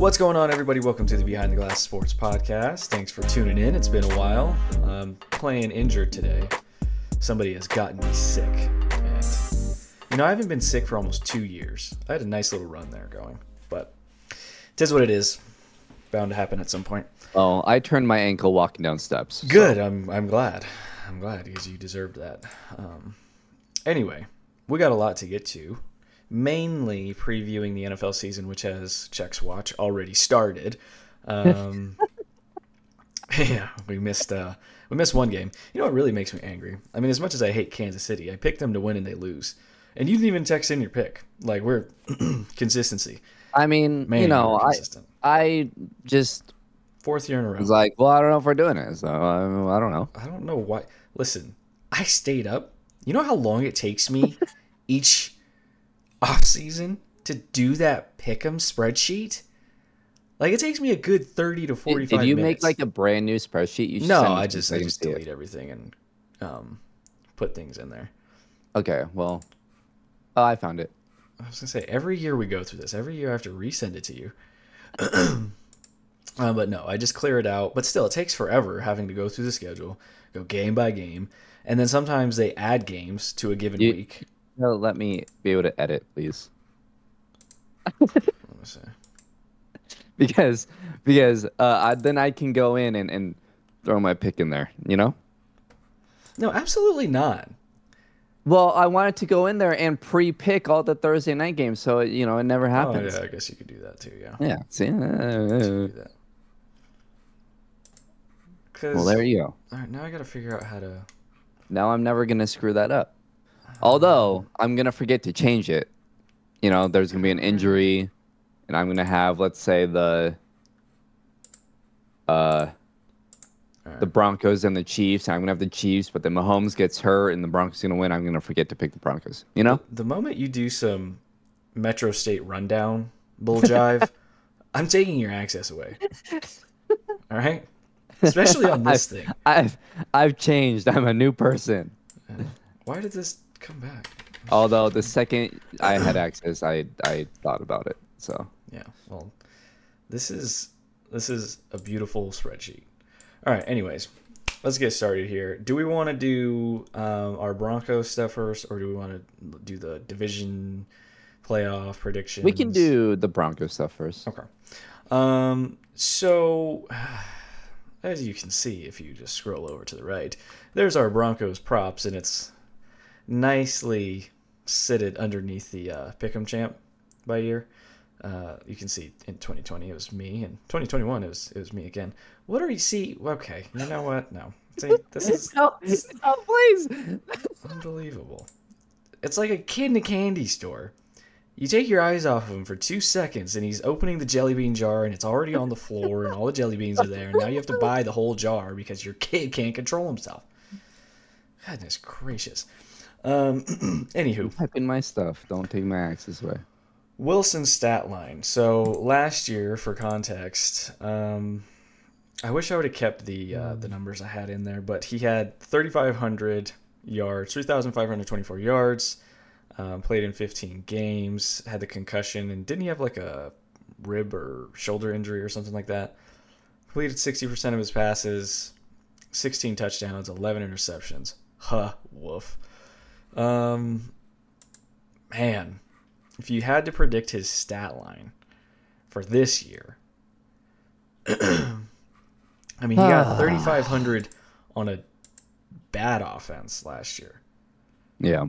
What's going on, everybody? Welcome to the Behind the Glass Sports Podcast. Thanks for tuning in. It's been a while. I'm playing injured today. Somebody has gotten me sick. And, you know, I haven't been sick for almost two years. I had a nice little run there going, but it is what it is. Bound to happen at some point. Oh, I turned my ankle walking down steps. Good. I'm, I'm glad. I'm glad because you deserved that. Um, anyway, we got a lot to get to mainly previewing the NFL season, which has checks watch already started. Um, yeah, we missed uh, we missed one game. You know what really makes me angry? I mean, as much as I hate Kansas City, I picked them to win and they lose, and you didn't even text in your pick. Like we're consistency. I mean, Man, you know, I. I just Fourth year in a row. was like, well, I don't know if we're doing it, so um, I don't know. I don't know why. Listen, I stayed up. You know how long it takes me each off season to do that pick'em spreadsheet? Like it takes me a good thirty to Did, forty-five. did you minutes. make like a brand new spreadsheet? You should No, I just I just see it. delete everything and um, put things in there. Okay, well, oh, I found it. I was gonna say every year we go through this. Every year I have to resend it to you. uh, but no, I just clear it out. But still, it takes forever having to go through the schedule, go game by game, and then sometimes they add games to a given You- week. No, let me be able to edit, please, Let me see. because because uh, I, then I can go in and, and throw my pick in there. You know. No, absolutely not. Well, I wanted to go in there and pre-pick all the Thursday night games, so it, you know it never happens. Oh yeah, I guess you could do that too. Yeah. yeah. See. Uh, could do that. 'Cause- well, there you go. All right, now I gotta figure out how to. Now I'm never gonna screw that up. Although I'm gonna forget to change it. You know, there's gonna be an injury, and I'm gonna have, let's say, the uh the Broncos and the Chiefs. And I'm gonna have the Chiefs, but then Mahomes gets hurt and the Broncos gonna win. I'm gonna forget to pick the Broncos. You know? The moment you do some Metro State rundown bull jive, I'm taking your access away. All right, especially on this thing. I've I've changed. I'm a new person. Why did this come back? Although the second I had access, I I thought about it. So Yeah. Well, this is this is a beautiful spreadsheet. All right. Anyways, let's get started here. Do we want to do um, our Broncos stuff first, or do we want to do the division playoff predictions? we can do the Broncos stuff first. Okay. Um. So, as you can see, if you just scroll over to the right, there's our Broncos props, and it's nicely sitted underneath the uh, Pick'em champ by year. Uh, you can see in 2020 it was me, and 2021 it was it was me again. What do you see? Okay, you know what? No, see, this is no, please. Unbelievable. It's like a kid in a candy store. You take your eyes off of him for two seconds, and he's opening the jelly bean jar, and it's already on the floor, and all the jelly beans are there. And now you have to buy the whole jar because your kid can't control himself. Goodness gracious. Um, anywho, Type in my stuff. Don't take my access away. Wilson's stat line. So last year, for context, um, I wish I would have kept the uh, the numbers I had in there, but he had 3,500 yards, 3,524 yards, um, played in 15 games, had the concussion, and didn't he have like a rib or shoulder injury or something like that? Completed 60% of his passes, 16 touchdowns, 11 interceptions. Huh, woof. Um, man, if you had to predict his stat line for this year, I mean, he got 3,500 on a bad offense last year. Yeah.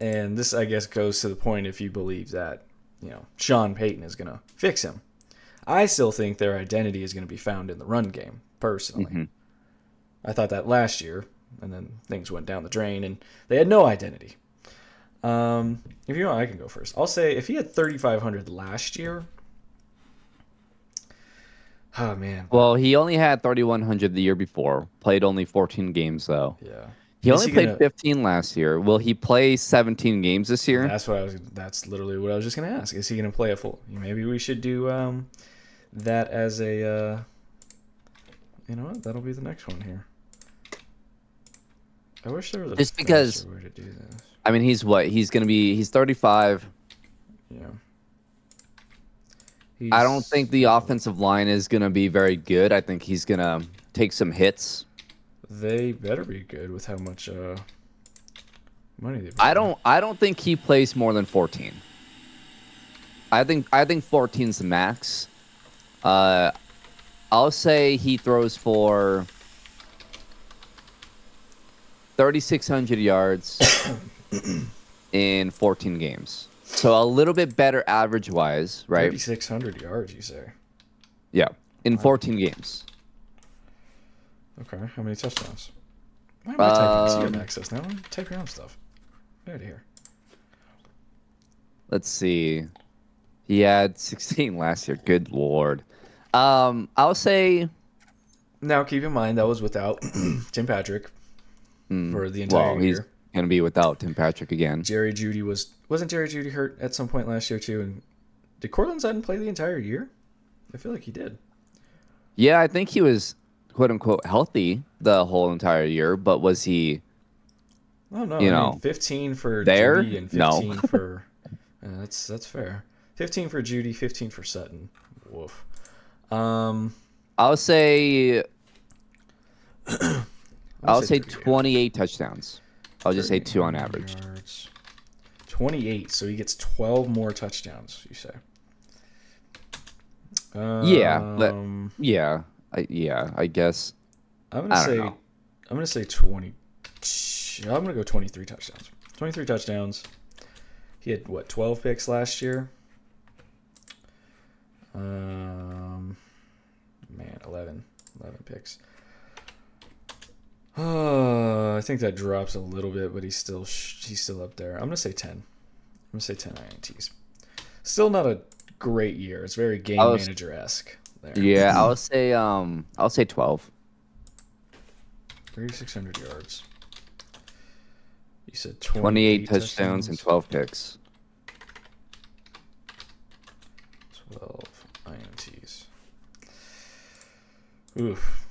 And this, I guess, goes to the point if you believe that, you know, Sean Payton is going to fix him. I still think their identity is going to be found in the run game, personally. Mhm. I thought that last year, and then things went down the drain, and they had no identity. Um, if you want, I can go first. I'll say if he had 3,500 last year, oh man, Well, he only had 3,100 the year before. Played only 14 games though. yeah. He Is only he played gonna- 15 last year. Will he play 17 games this year? That's what I was. That's literally what I was just gonna ask. Is he gonna play a full? Maybe we should do um, that as a. Uh, you know what? That'll be the next one here. I wish there was a Just because- way to do this. I mean, he's what? He's gonna be. He's 35. Yeah. I don't think the offensive line is gonna be very good. I think he's gonna take some hits. they better be good with how much uh, money they've. I don't. I don't think he plays more than 14. I think. I think 14's the max. Uh, I'll say he throws for 3,600 yards in 14 games. So a little bit better average wise, right? 3,600 yards, you say? Yeah, in 14 games. Okay, how many touchdowns? Why am I typing? So you Um, access now. Type your own stuff. Get out of here. Let's see. He had 16 last year. Good lord. Um, I'll say Now, keep in mind that was without Tim Patrick mm, for the entire well, he's year. gonna be without Tim Patrick again. Jerry Jeudy was wasn't Jerry Jeudy hurt at some point last year too? And did Courtland Sutton play the entire year? I feel like he did. Yeah, I think he was quote unquote healthy the whole entire year, but was he? Oh no, You I mean, know, 15 for there? Jeudy and No. 15 for uh, that's that's fair. 15 for Jeudy, 15 for Sutton. Woof. Um, I'll say. I'll say 38. 28 touchdowns. I'll just say two on average. yards. 28, so he gets 12 more touchdowns, you say. Yeah, Um, Yeah, I, yeah, I guess. I'm gonna say know. I'm gonna say 20. I'm gonna go 23 touchdowns. 23 touchdowns. He had what 12 picks last year. Um, man, 11, 11 picks. Uh, I think that drops a little bit, but he's still he's still up there. I'm gonna say 10. I'm gonna say 10 ints. Still not a great year. It's very game manager esque. There. Yeah, I'll say um, I'll say 12. 3,600 yards. You said 28 touchdowns and 12 picks. 12 INTs. Oof.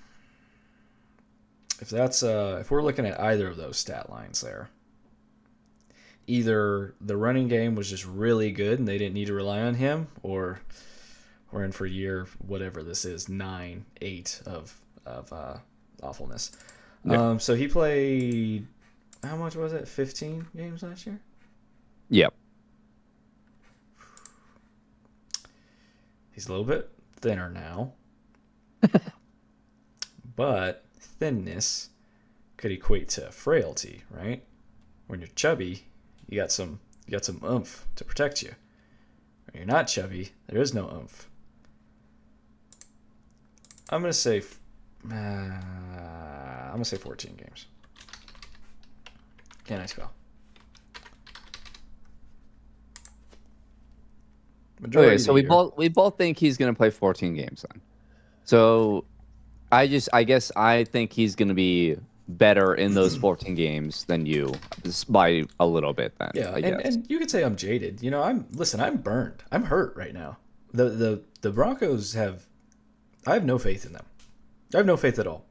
If that's uh if we're looking at either of those stat lines there, either the running game was just really good and they didn't need to rely on him, or we're in for year whatever this is, nine, eight of of uh, awfulness. Um, so he played how much was it? Fifteen games last year. Yep. He's a little bit thinner now. but thinness could equate to frailty, right? When you're chubby, you got some you got some oomph to protect you. When you're not chubby, there is no oomph. I'm gonna say, uh, I'm gonna say 14 games. Can I spell? Majority Okay, so we year. both we both think he's gonna play 14 games then. So, I just I guess I think he's gonna be better in those 14 games than you, by a little bit. Then Yeah, I and, and you could say I'm jaded. You know, I'm listen. I'm burned. I'm hurt right now. The the the Broncos have. I have no faith in them. I have no faith at all.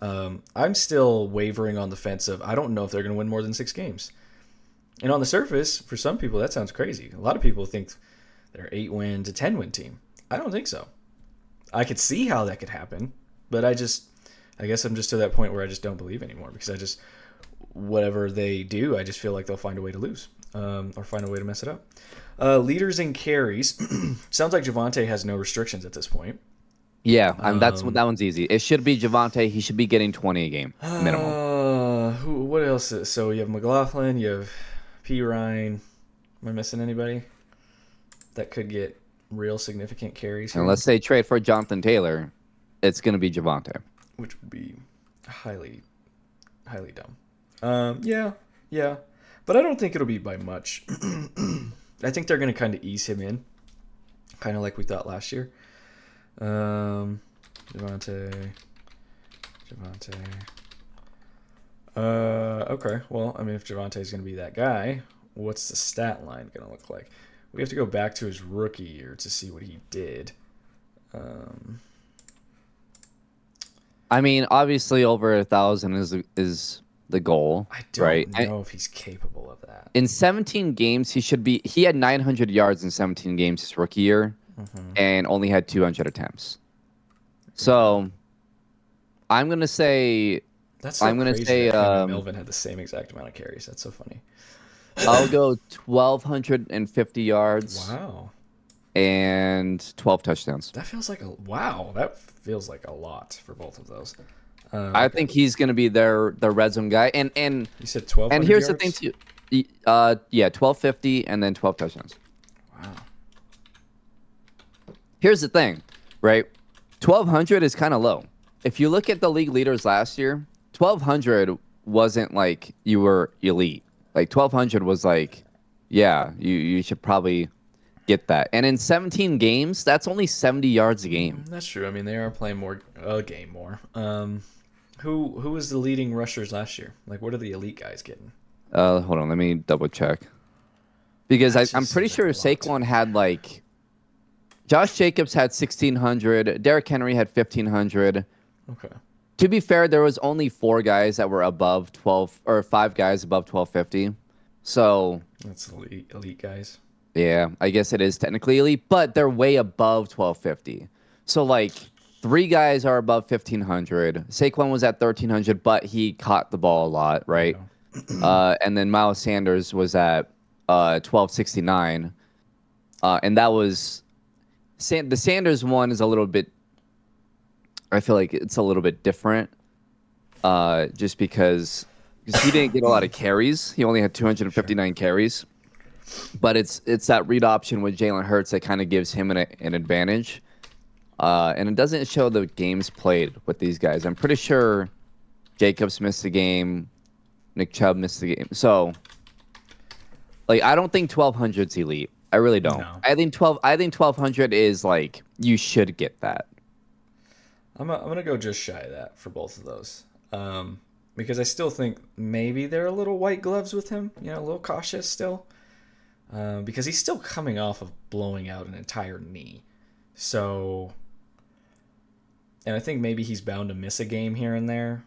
Um, I'm still wavering on the fence of I don't know if they're going to win more than six games. And on the surface, for some people, that sounds crazy. A lot of people think they're eight win to ten win team. I don't think so. I could see how that could happen, but I just, I guess I'm just to that point where I just don't believe anymore because I just, whatever they do, I just feel like they'll find a way to lose um, or find a way to mess it up. Uh, leaders in carries. Sounds like Javonte has no restrictions at this point. yeah, um, that's that one's easy. It should be Javonte. He should be getting 20 a game minimum. Uh, who, what else? Is, so you have McLaughlin, you have Perine. Am I missing anybody that could get real significant carries? here? Unless they trade for Jonathan Taylor, it's gonna be Javonte. which would be highly, highly dumb. Um, yeah, yeah, but I don't think it'll be by much. I think they're gonna kind of ease him in, kind of like we thought last year. Um, Javonte, Javonte. Uh, okay. Well, I mean, if Javonte is gonna be that guy, what's the stat line gonna look like? We have to go back to his rookie year to see what he did. Um, I mean, obviously over a thousand is is the goal, I don't right? And- know if he's capable of that. in 17 games, he should be. He had 900 yards in 17 games his rookie year. Mm-hmm. and only had 200 attempts. So I'm gonna say That's so I'm gonna say, um, Melvin had the same exact amount of carries. That's so funny. I'll go 1,250 yards Wow, and 12 touchdowns. that feels like a wow. That feels like a lot for both of those. Uh, I think he's gonna be their their red zone guy. And and you said twelve. and here's the thing too. Uh, yeah, 1250 and then 12 touchdowns. Wow. Here's the thing, right? 1200 is kind of low. If you look at the league leaders last year, 1200 wasn't like you were elite. Like 1200 was like, yeah, you you should probably get that. And in 17 games, that's only 70 yards a game. That's true. I mean, they are playing more a game more. Um, who who was the leading rushers last year? Like, what are the elite guys getting? Uh, hold on, let me double check. Because I, I'm pretty sure. Saquon had like, Josh Jacobs had 1600, Derrick Henry had 1500. Okay. To be fair, there was only four guys that were above 12 or five guys above 1250. So, That's elite elite guys. Yeah, I guess it is technically elite, but they're way above 1250. So, like, three guys are above 1500. Saquon was at 1300, but he caught the ball a lot, right? uh, and then Miles Sanders was at uh, 1269. Uh, and that was San- the Sanders one is a little bit I feel like it's a little bit different, uh, just because because he didn't get a lot of carries. He only had 259 carries, but it's it's that read option with Jalen Hurts that kind of gives him an, an advantage, uh, and it doesn't show the games played with these guys. I'm pretty sure Jacobs missed the game, Nick Chubb missed the game, so like I don't think 1200's elite. I really don't. No. I think 12. I think 1200 is like you should get that. I'm, i I'm gonna go just shy of that for both of those. Um, because I still think maybe they're a little white gloves with him. You know, a little cautious still. Um, because he's still coming off of blowing out an entire knee. So, and I think maybe he's bound to miss a game here and there.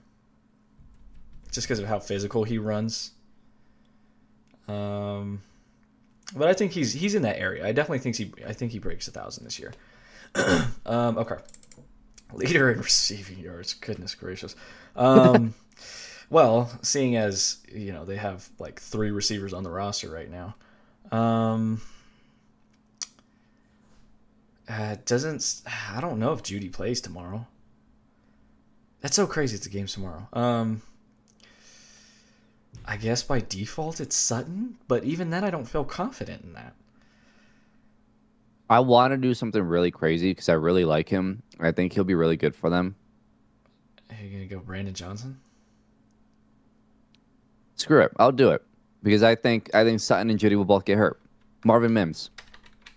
Just because of how physical he runs. Um, but I think he's he's in that area. I definitely think he I think he breaks a thousand this year. um, okay. Leader in receiving yards. Goodness gracious. Um, well, seeing as you know they have like three receivers on the roster right now, um, uh, doesn't I don't know if Jeudy plays tomorrow. That's so crazy. It's a game tomorrow. Um, I guess by default it's Sutton, but even then I don't feel confident in that. I want to do something really crazy because I really like him. I think he'll be really good for them. Are you gonna go Brandon Johnson? Screw it, I'll do it because I think I think Sutton and Jeudy will both get hurt. Marvin Mims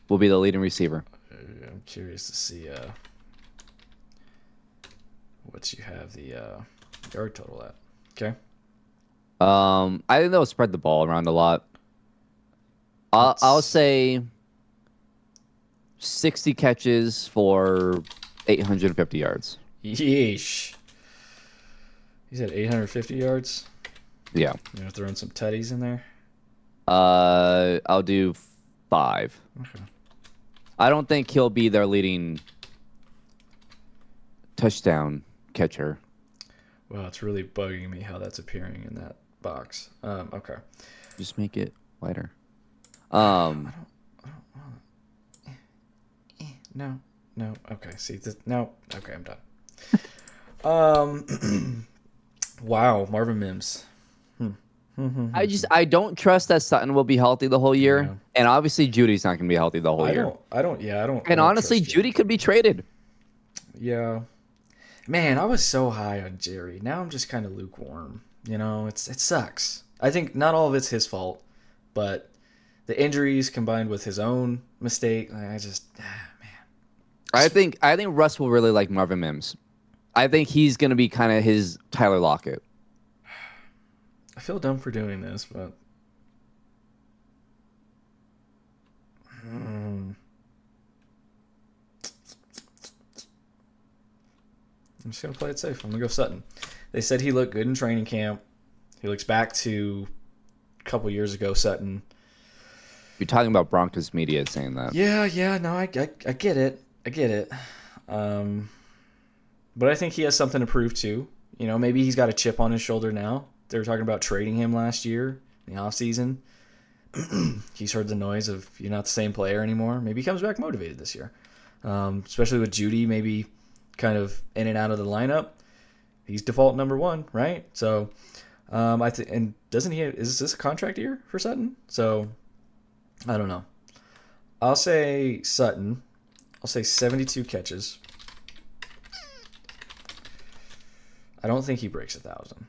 will be the leading receiver. I'm curious to see uh, what you have the uh, yard total at. Okay. Um, I think they'll spread the ball around a lot. I'll, I'll say sixty catches for eight hundred and fifty yards. Yeesh. He's at 850 yards. Yeah. You know, throwing some tutties in there. Uh, I'll do five. Okay. I don't think he'll be their leading touchdown catcher. Wow, it's really bugging me how that's appearing in that box. Um, okay. Just make it lighter. Um, I don't- No, no. Okay. See, this, no. Okay, I'm done. um. wow, Marvin Mims. I just I don't trust that Sutton will be healthy the whole year, Yeah. and obviously Jeudy's not going to be healthy the whole I year. don't. I don't. Yeah, I don't. I And don't honestly. Jeudy could be traded. Yeah. Man, I was so high on Jerry. Now I'm just kind of lukewarm. You know, it's it sucks. I think not all of it's his fault, but the injuries combined with his own mistake, I just ah, man. I think I think Russ will really like Marvin Mims. I think he's going to be kind of his Tyler Lockett. I feel dumb for doing this, but Hmm. I'm just gonna play it safe. I'm gonna go Sutton. They said he looked good in training camp. He looks back to a couple years ago Sutton. You're talking about Broncos media saying that. Yeah, yeah, no, I, I, I get it. I get it. Um, but I think he has something to prove too. You know, maybe he's got a chip on his shoulder now. They were talking about trading him last year in the offseason. he's heard the noise of you're not the same player anymore. Maybe he comes back motivated this year, um, especially with Jeudy maybe kind of in and out of the lineup. He's default number one, right? So, um, I th- and doesn't he? Is this a contract year for Sutton? So, I don't know. I'll say Sutton. I'll say 72 catches. I don't think he breaks a thousand.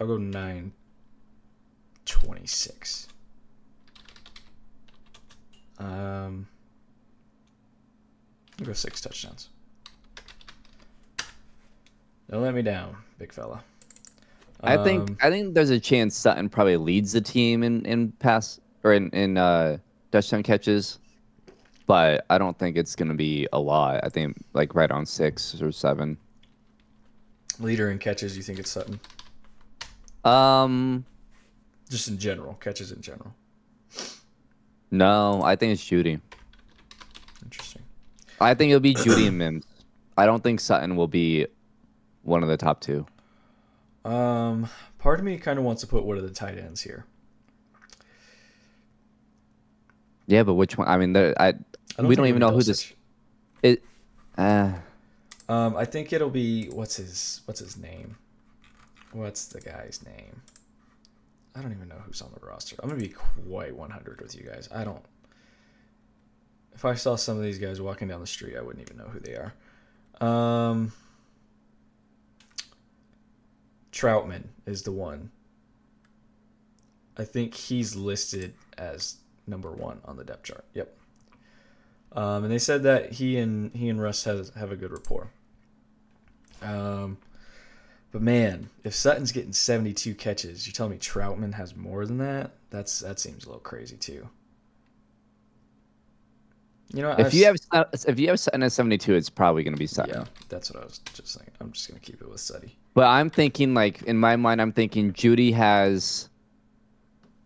I'll go nine 26. Um, I'll go six touchdowns. Don't let me down, big fella. I think Um, I think there's a chance Sutton probably leads the team in in pass or in in uh, touchdown catches, but I don't think it's gonna be a lot. I think like right on six or seven. leader in catches. You think it's Sutton? Um, Just in general, catches in general. no, I think it's Jeudy. Interesting. I think it'll be Jeudy and Mims. I don't think Sutton will be one of the top two. Um, part of me kind of wants to put one of the tight ends here. Yeah, but which one? I mean, there- I, I we don't even know who this. It. Uh, Um, I think it'll be what's his what's his name? What's the guy's name? I don't even know who's on the roster. I'm gonna be quite 100 with you guys. I don't. If I saw some of these guys walking down the street, I wouldn't even know who they are. Um, Trautman is the one. I think he's listed as number one on the depth chart. Yep. Um, and they said that he and he and Russ has have a good rapport. Um, but man, if Sutton's getting 72 catches, you're telling me Trautman has more than that? That's that seems a little crazy too. You know, if I've you have if you have Sutton at seventy two, it's probably gonna be Sutton. yeah, that's what I was just saying. I'm just gonna keep it with Sutty. But I'm thinking like in my mind, I'm thinking Jeudy has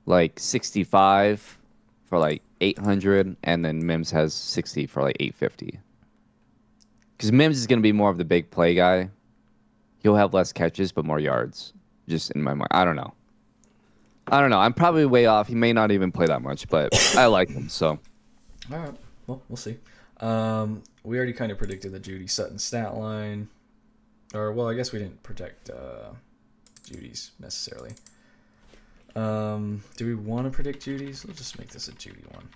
like 65 for like 800, and then Mims has 60 for like 850. Because Mims is gonna be more of the big play guy. He'll have less catches but more yards. Just in my mind, I don't know. I don't know. I'm probably way off. He may not even play that much, but I like him. So All right. Well, we'll see. Um, we already kind of predicted the Jeudy Sutton stat line, or well, I guess we didn't predict uh, Jeudy's necessarily. Um, do we want to predict Jeudy's? Let's just make this a Jeudy one,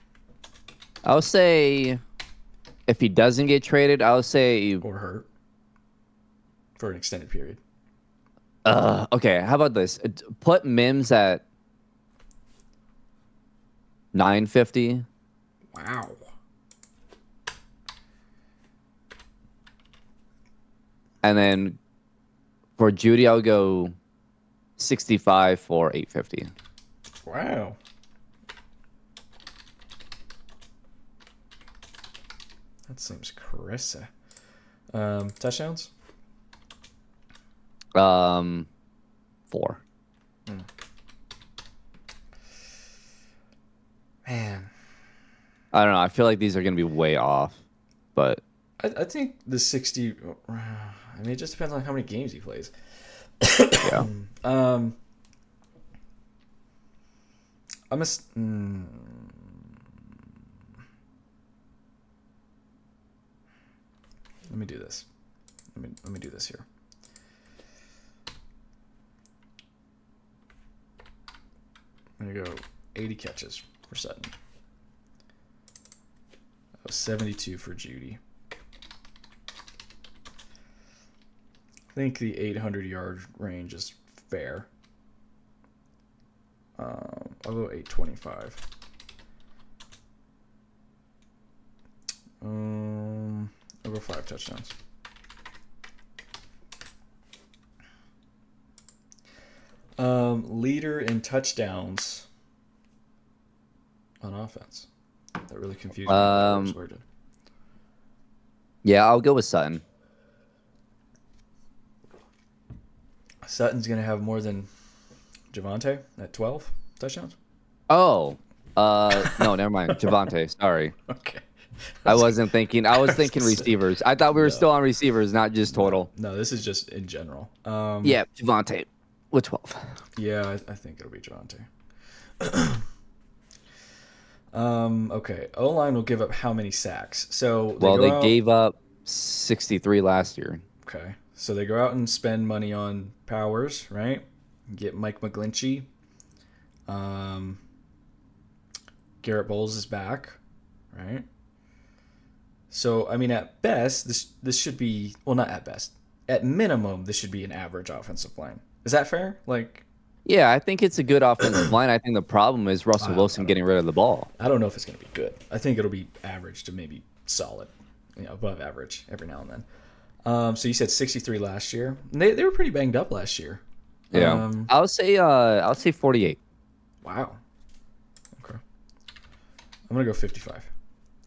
I'll say if he doesn't get traded, I'll say or hurt for an extended period. Uh, okay, how about this? Uh, Put Mims at 950 Wow. and then for Jeudy I'll go 65 for 850. Wow. That seems crazy. Um, touchdowns? Um 4. Man, I don't know. I feel like these are going to be way off. But I, I think the 60. I mean, it just depends on how many games he plays. yeah. Um, I'm a. Mm, let me do this. Let me let me do this here. I'm gonna go 80 catches for Sutton. Oh, 72 for Jeudy. I think the 800 yard range is fair. Um, I'll go 825. Um, I'll go five touchdowns. Um, leader in touchdowns on offense. That really confused me. the way it was Um. Yeah, I'll go with Sutton. Sutton's gonna have more than Javonte at 12 touchdowns. Oh, uh, no, never mind. Javonte, sorry. Okay. I wasn't thinking. I was thinking receivers. I thought we were still on receivers, not just total. No, this is just in general. Um, Yeah, Javonte with 12. Yeah, I, I think it'll be Javonte. um. Okay. O line will give up how many sacks? So Well, they out- gave up 63 last year. Okay. So they go out and spend money on Powers, right? Get Mike McGlinchey. Um, Garett Bolles is back, right? So I mean, at best, this this should be well, not at best. At minimum, this should be an average offensive line. Is that fair? Like, Yeah, I think it's a good offensive line. I think the problem is Russell Wilson getting rid of the ball. I don't know if it's going to be good. I think it'll be average to maybe solid, you know, above average every now and then. Um, so you said 63 last year. They, they were pretty banged up last year. Yeah, Um, I'll say. Uh, I'll say 48. Wow. Okay. I'm gonna go 55.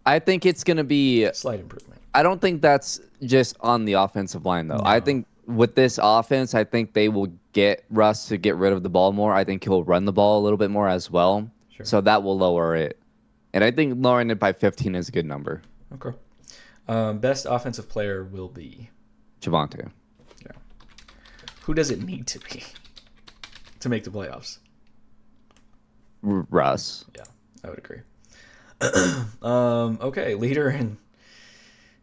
I think it's gonna be. Slight improvement. I don't think that's just on the offensive line though. I think with this offense, I think they will get Russ to get rid of the ball more. I think he'll run the ball a little bit more as well. Sure. So that will lower it. And I think lowering it by 15 is a good number. Okay. Um, best offensive player will be. Javonte. Yeah. Who does it need to be to make the playoffs? Russ. Yeah, I would agree. um, okay, leader in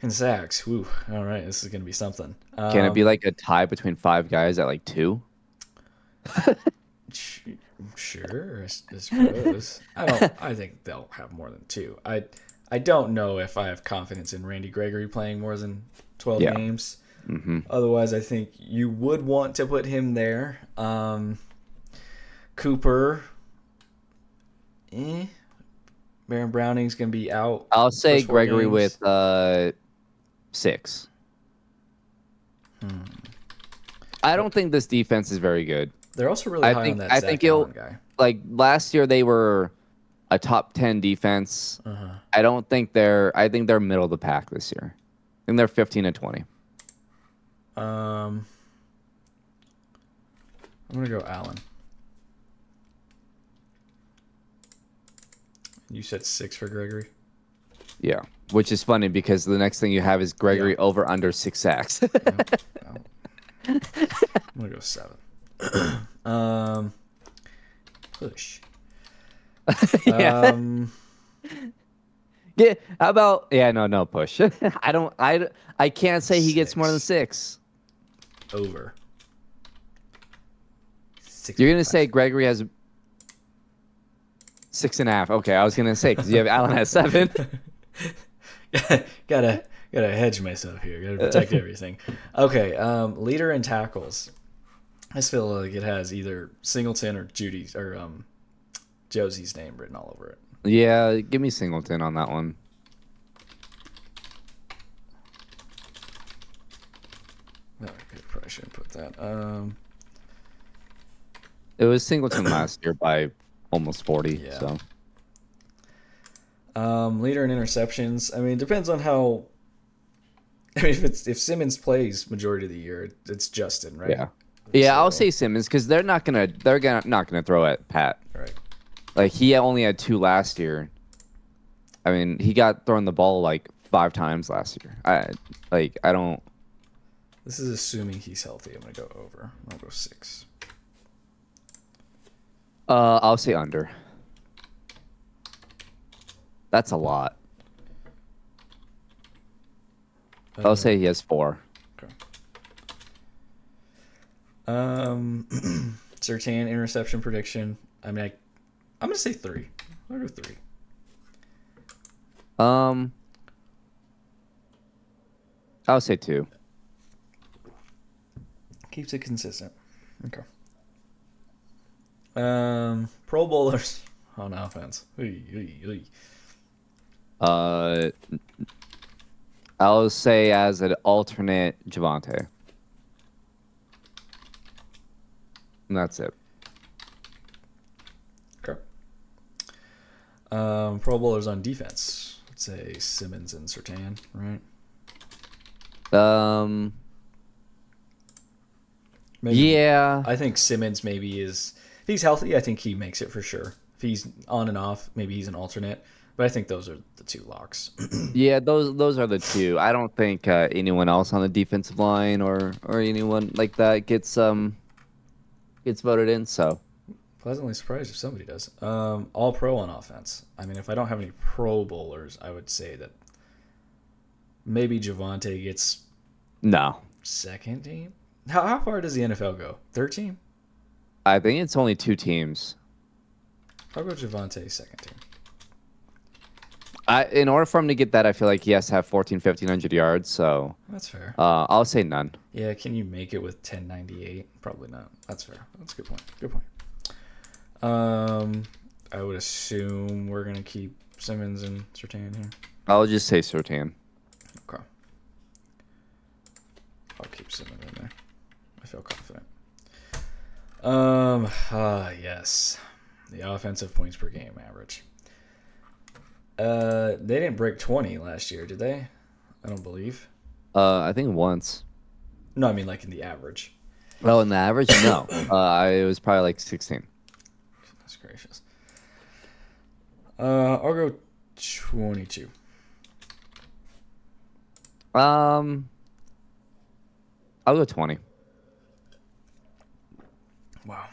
in sacks. Woo. All right, this is gonna be something. Um, Can it be like a tie between five guys at like two? Sure, I suppose. I don't. I think they'll have more than two. I I don't know if I have confidence in Randy Gregory playing more than twelve Yeah. games. hmm Otherwise, I think you would want to put him there. Um, Cooper, eh. Baron Browning's gonna be out. I'll say Gregory games. with uh, six. Hmm. I don't think this defense is very good. They're also really I high think- on that I Zach think Allen guy. Like last year, they were a top ten defense. Uh-huh. I don't think they're. I think they're middle of the pack this year. I think they're fifteen and twenty. Um, I'm gonna go Allen. You said six for Gregory. Yeah, which is funny because the next thing you have is Gregory over under six sacks. I'm gonna go seven. um, push. yeah. Um, yeah. How about? Yeah. No. No push. I don't. I. I can't say he gets more than six. over. Six You're gonna say. Gregory has six and a half. Okay, I was gonna say because you have Allen has seven. gotta gotta hedge myself here. Gotta protect everything. Okay, um, leader in tackles. I just feel like it has either Singleton or Judy's or um, Josey's name written all over it. yeah, give me Singleton on that one. No, I probably shouldn't put that. Um, It was Singleton last year by almost forty. Yeah. So um, leader in interceptions. I mean, it depends on how. I mean, if it's if Simmons plays majority of the year, it's Justin, right? yeah, yeah. I'll say Simmons because they're not gonna. They're gonna not gonna throw at Pat. Right. Like he only had two last year. I mean, he got thrown the ball like five times last year. I like. I don't. This is assuming he's healthy. I'm gonna go over. I'll go six. Uh, I'll say under. That's a lot. I'll Uh, say he has four. Um, Surtain interception prediction. I mean, I, I'm gonna say three. I'll go three. Um, I'll say two. Keeps it consistent. Okay. Um, Pro Bowlers on offense. Oy, oy, oy. Uh, I'll say as an alternate Javonte. And that's it. Okay. Um, Pro Bowlers on defense. Let's say Simmons and Surtain, right? Um, Maybe. yeah. I think Simmons maybe is if he's healthy. I think he makes it for sure. If he's on and off, maybe he's an alternate. But I think those are the two locks. yeah, those those are the two. I don't think uh, anyone else on the defensive line or or anyone like that gets um gets voted in. So pleasantly surprised if somebody does. Um, all pro on offense. I mean, if I don't have any Pro Bowlers, I would say that maybe Javonte gets no second team. How how far does the NFL go? Third team? I think it's only two teams. I'll go Javonte second team. I, in order for him to get that, I feel like he has to have 14, 1500 yards. So that's fair. Uh, I'll say none. Yeah, can you make it with 1098? Probably not. That's fair. That's a good point. Good point. Um, I would assume we're gonna keep Simmons and Surtain here. I'll just say Surtain. Okay. I'll keep Simmons in there. I feel confident. Um. Ah, uh, yes. The offensive points per game average. Uh, they didn't break 20 last year, did they? I don't believe. Uh, I think once. No, I mean like in the average. Well, in the average, no. uh, it was probably like 16. That's gracious. Uh, I'll go 22. Um, I'll go 20. Wow.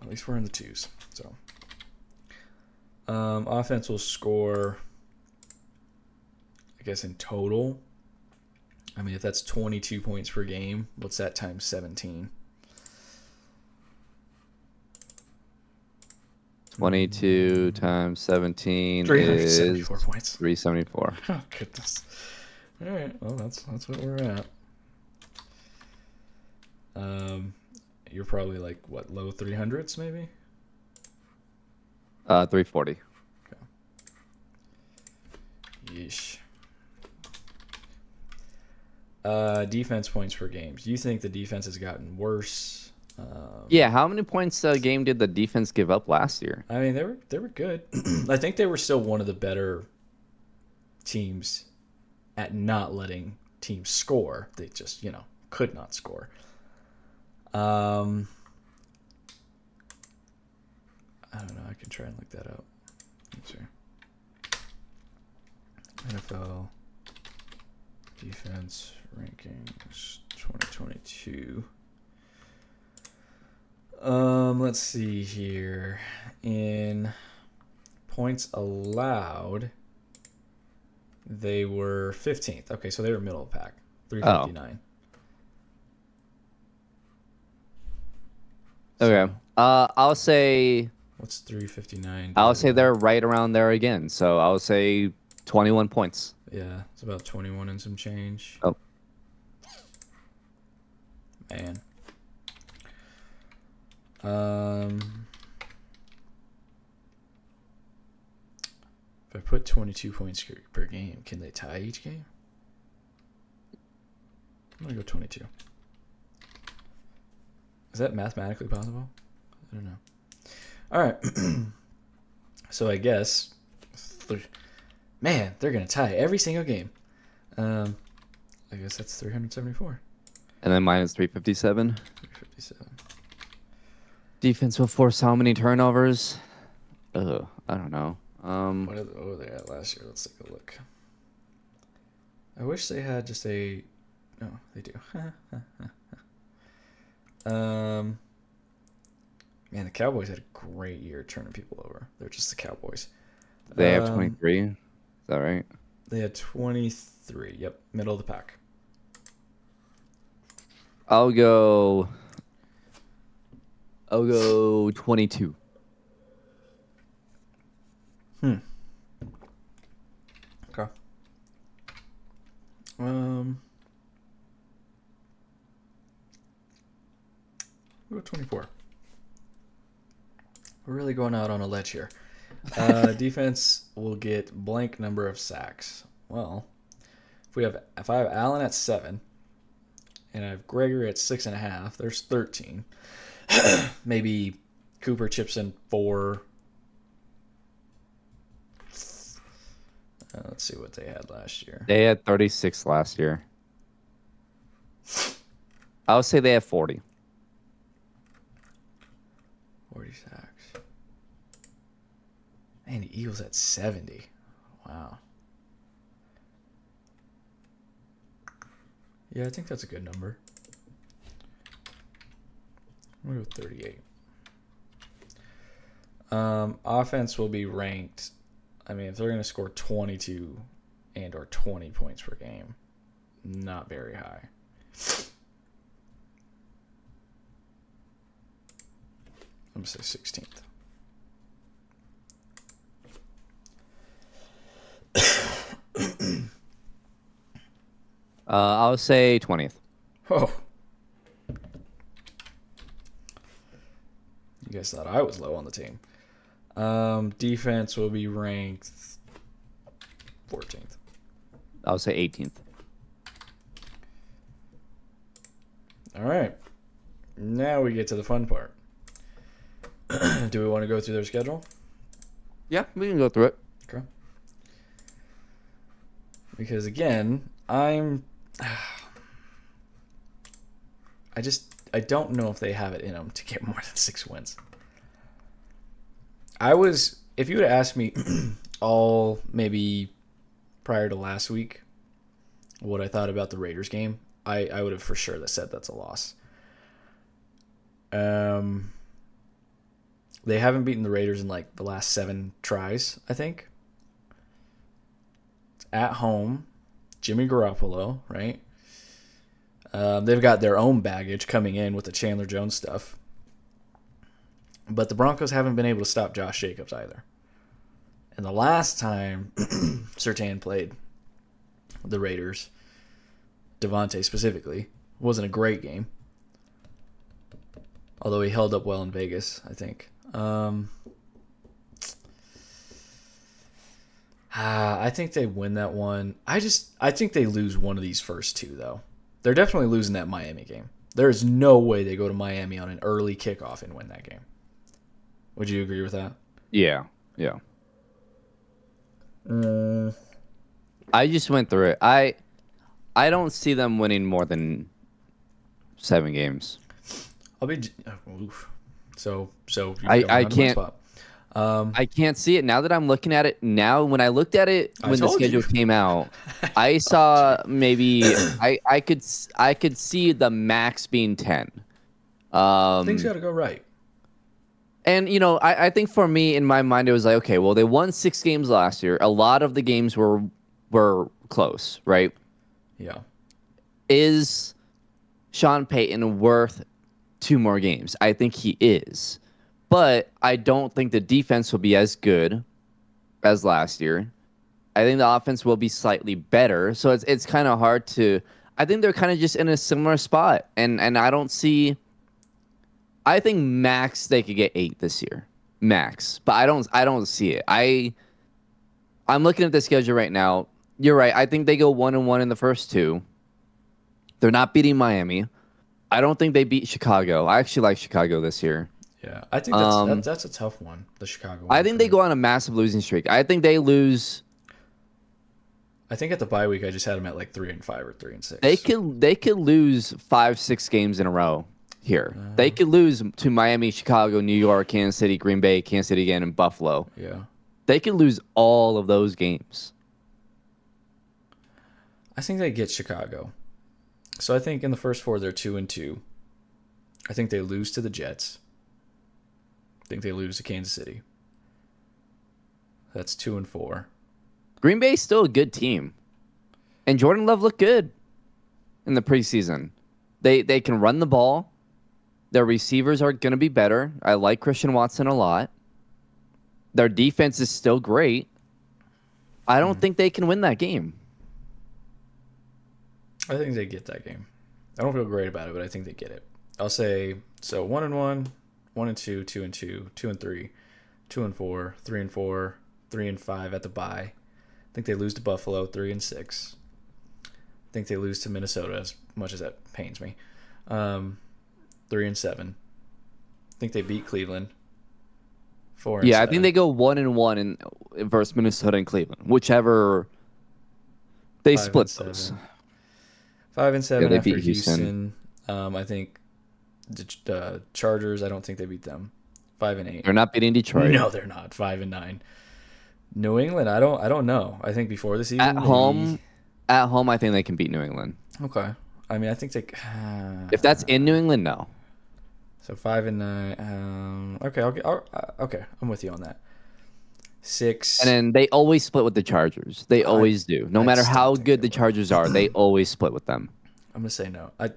At least we're in the twos. Um, offense will score, I guess, in total. I mean, if that's 22 points per game, what's that times 17? 22 times 17 is points. 374. Oh, goodness. All right. Well, that's that's what we're at. Um, you're probably like what low 300s maybe. Uh, 340. Okay. Yeesh. Uh, defense points per game. Do you think the defense has gotten worse? Um, yeah, how many points a game did the defense give up last year? I mean, they were they were good. I think they were still one of the better teams at not letting teams score. They just you know could not score. Um, I don't know. I can try and look that up. Let's see. NFL defense rankings 2022. Um, let's see here. In points allowed, they were 15th. Okay, so they were middle of the pack. 359. Oh. Okay. Uh, I'll say What's 359? I'll say they're right around there again. So I'll say 21 points. Yeah, it's about 21 and some change. Oh. Man. Um If I put 22 points per game, can they tie each game? I'm going to go 22. Is that mathematically possible? I don't know. All right. so I guess, man, they're gonna tie every single game. Um, I guess that's 374. And then minus 357. 357. Defense will force how many turnovers? Oh, I don't know. Um, what are they, what were they at last year? Let's take a look. I wish they had just a. No, they do. um. Man, the Cowboys had a great year turning people over. They're just the Cowboys. They have um, 23. Is that right? They had 23. Yep, middle of the pack. I'll go. I'll go 22. Hmm. Okay. Um. We'll go 24. We're really going out on a ledge here. Uh, defense will get blank number of sacks. Well, if we have if I have Allen at seven, and I have Gregory at six and a half, there's thirteen. Maybe Cooper chips in four. Uh, let's see what they had last year. They had 36 last year. I would say they have 40. 40 sacks. Man, the Eagles at 70. Wow. Yeah, I think that's a good number. I'm to go 38. Um, offense will be ranked. I mean, if they're going to score 22 and or 20 points per game, not very high. I'm going to say 16th. Uh, I'll say 20th. Oh. You guys thought I was low on the team. Um, defense will be ranked 14th. I'll say 18th. All right. Now we get to the fun part. Do we want to go through their schedule? Yeah, we can go through it. Okay. Because again, I'm. I just I don't know if they have it in them to get more than six wins. I was if you would have asked me all maybe prior to last week what I thought about the Raiders game, I, I would have for sure that said that's a loss. Um they haven't beaten the Raiders in like the last seven tries, I think. At home. Jimmy Garoppolo, right? Um, they've got their own baggage coming in with the Chandler Jones stuff. But the Broncos haven't been able to stop Josh Jacobs either. And the last time Surtain played the Raiders, Davante specifically, wasn't a great game. Although he held up well in Vegas, I think. Um, ah, I think they win that one. I just I think they lose one of these first two though. They're definitely losing that Miami game. There is no way they go to Miami on an early kickoff and win that game. Would you agree with that? Yeah, yeah. Uh, I just went through it. I I don't see them winning more than seven games. I'll be. Oh, oof. So so I- I me on the can't- spot. Um, I can't see it now that I'm looking at it. Now, when I looked at it when the schedule you. came out, I saw maybe I I could I could see the max being ten. Um, things got to go right. And you know, I, I think for me in my mind it was like, okay, well they won six games last year. A lot of the games were were close, right? Yeah. Is Sean Payton worth two more games? I think he is. But I don't think the defense will be as good as last year. I think the offense will be slightly better. So it's it's kind of hard to I think they're kind of just in a similar spot. And and I don't see I think max they could get 8 this year. Max. But I don't I don't see it. I I'm looking at the schedule right now. You're right. I think they go 1 and 1 in the first two. They're not beating Miami. I don't think they beat Chicago. I actually like Chicago this year. Yeah. I think that's Um, that, that's a tough one. The Chicago. I think they me. go on a massive losing streak. I think they lose. I think at the bye week I just had them at like three and five or three and six. They could they could lose five six games in a row here. They could lose to Miami, Chicago, New York, Kansas City, Green Bay, Kansas City again, and Buffalo. Yeah. They could lose all of those games. I think they get Chicago. So I think in the first four they're two and two. I think they lose to the Jets. I think they lose to Kansas City. That's two and four. Green Bay's still a good team, and Jordan Love looked good in the preseason. They they can run the ball. Their receivers are going to be better. I like Christian Watson a lot. Their defense is still great. I don't hmm. think they can win that game. I think they get that game. I don't feel great about it, but I think they get it. I'll say so one and one, one and two, two and two, two and three, two and four, three and four, three and five at the bye. I think they lose to Buffalo, three and six. I think they lose to Minnesota as much as that pains me. Um, three and seven. I think they beat Cleveland. Four. Yeah, I think they go one and one in versus Minnesota and Cleveland, whichever they Five split seven. Five and seven they after Houston. Houston. Um, I think the uh, Chargers. I don't think they beat them. Five and eight. They're not beating Detroit. No, they're not. Five and nine. New England, I don't I don't know. I think before the season At maybe- home, at home, I think they can beat New England. Okay. I mean, I think they. If that's in New England, no. So five and nine. Um, okay, okay, uh, okay. I'm with you on that. Six. And then they always split with the Chargers. They always do. No I matter how good the Chargers are, they always split with them. I'm gonna say no. I.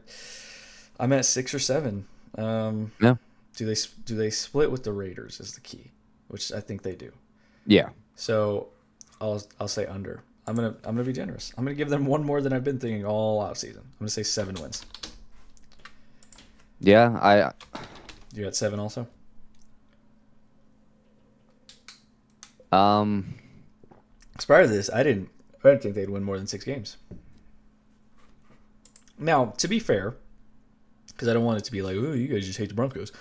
I'm at six or seven. Um, Yeah. Do they do they split with the Raiders? Is the key, which I think they do. Yeah. So, I'll I'll say under. I'm gonna I'm gonna be generous. I'm gonna give them one more than I've been thinking all out season. I'm gonna say seven wins. Yeah. I You got seven also. Um As prior to this, I didn't I didn't think they'd win more than six games. Now, to be fair, because I don't want it to be like, oh, you guys just hate the Broncos.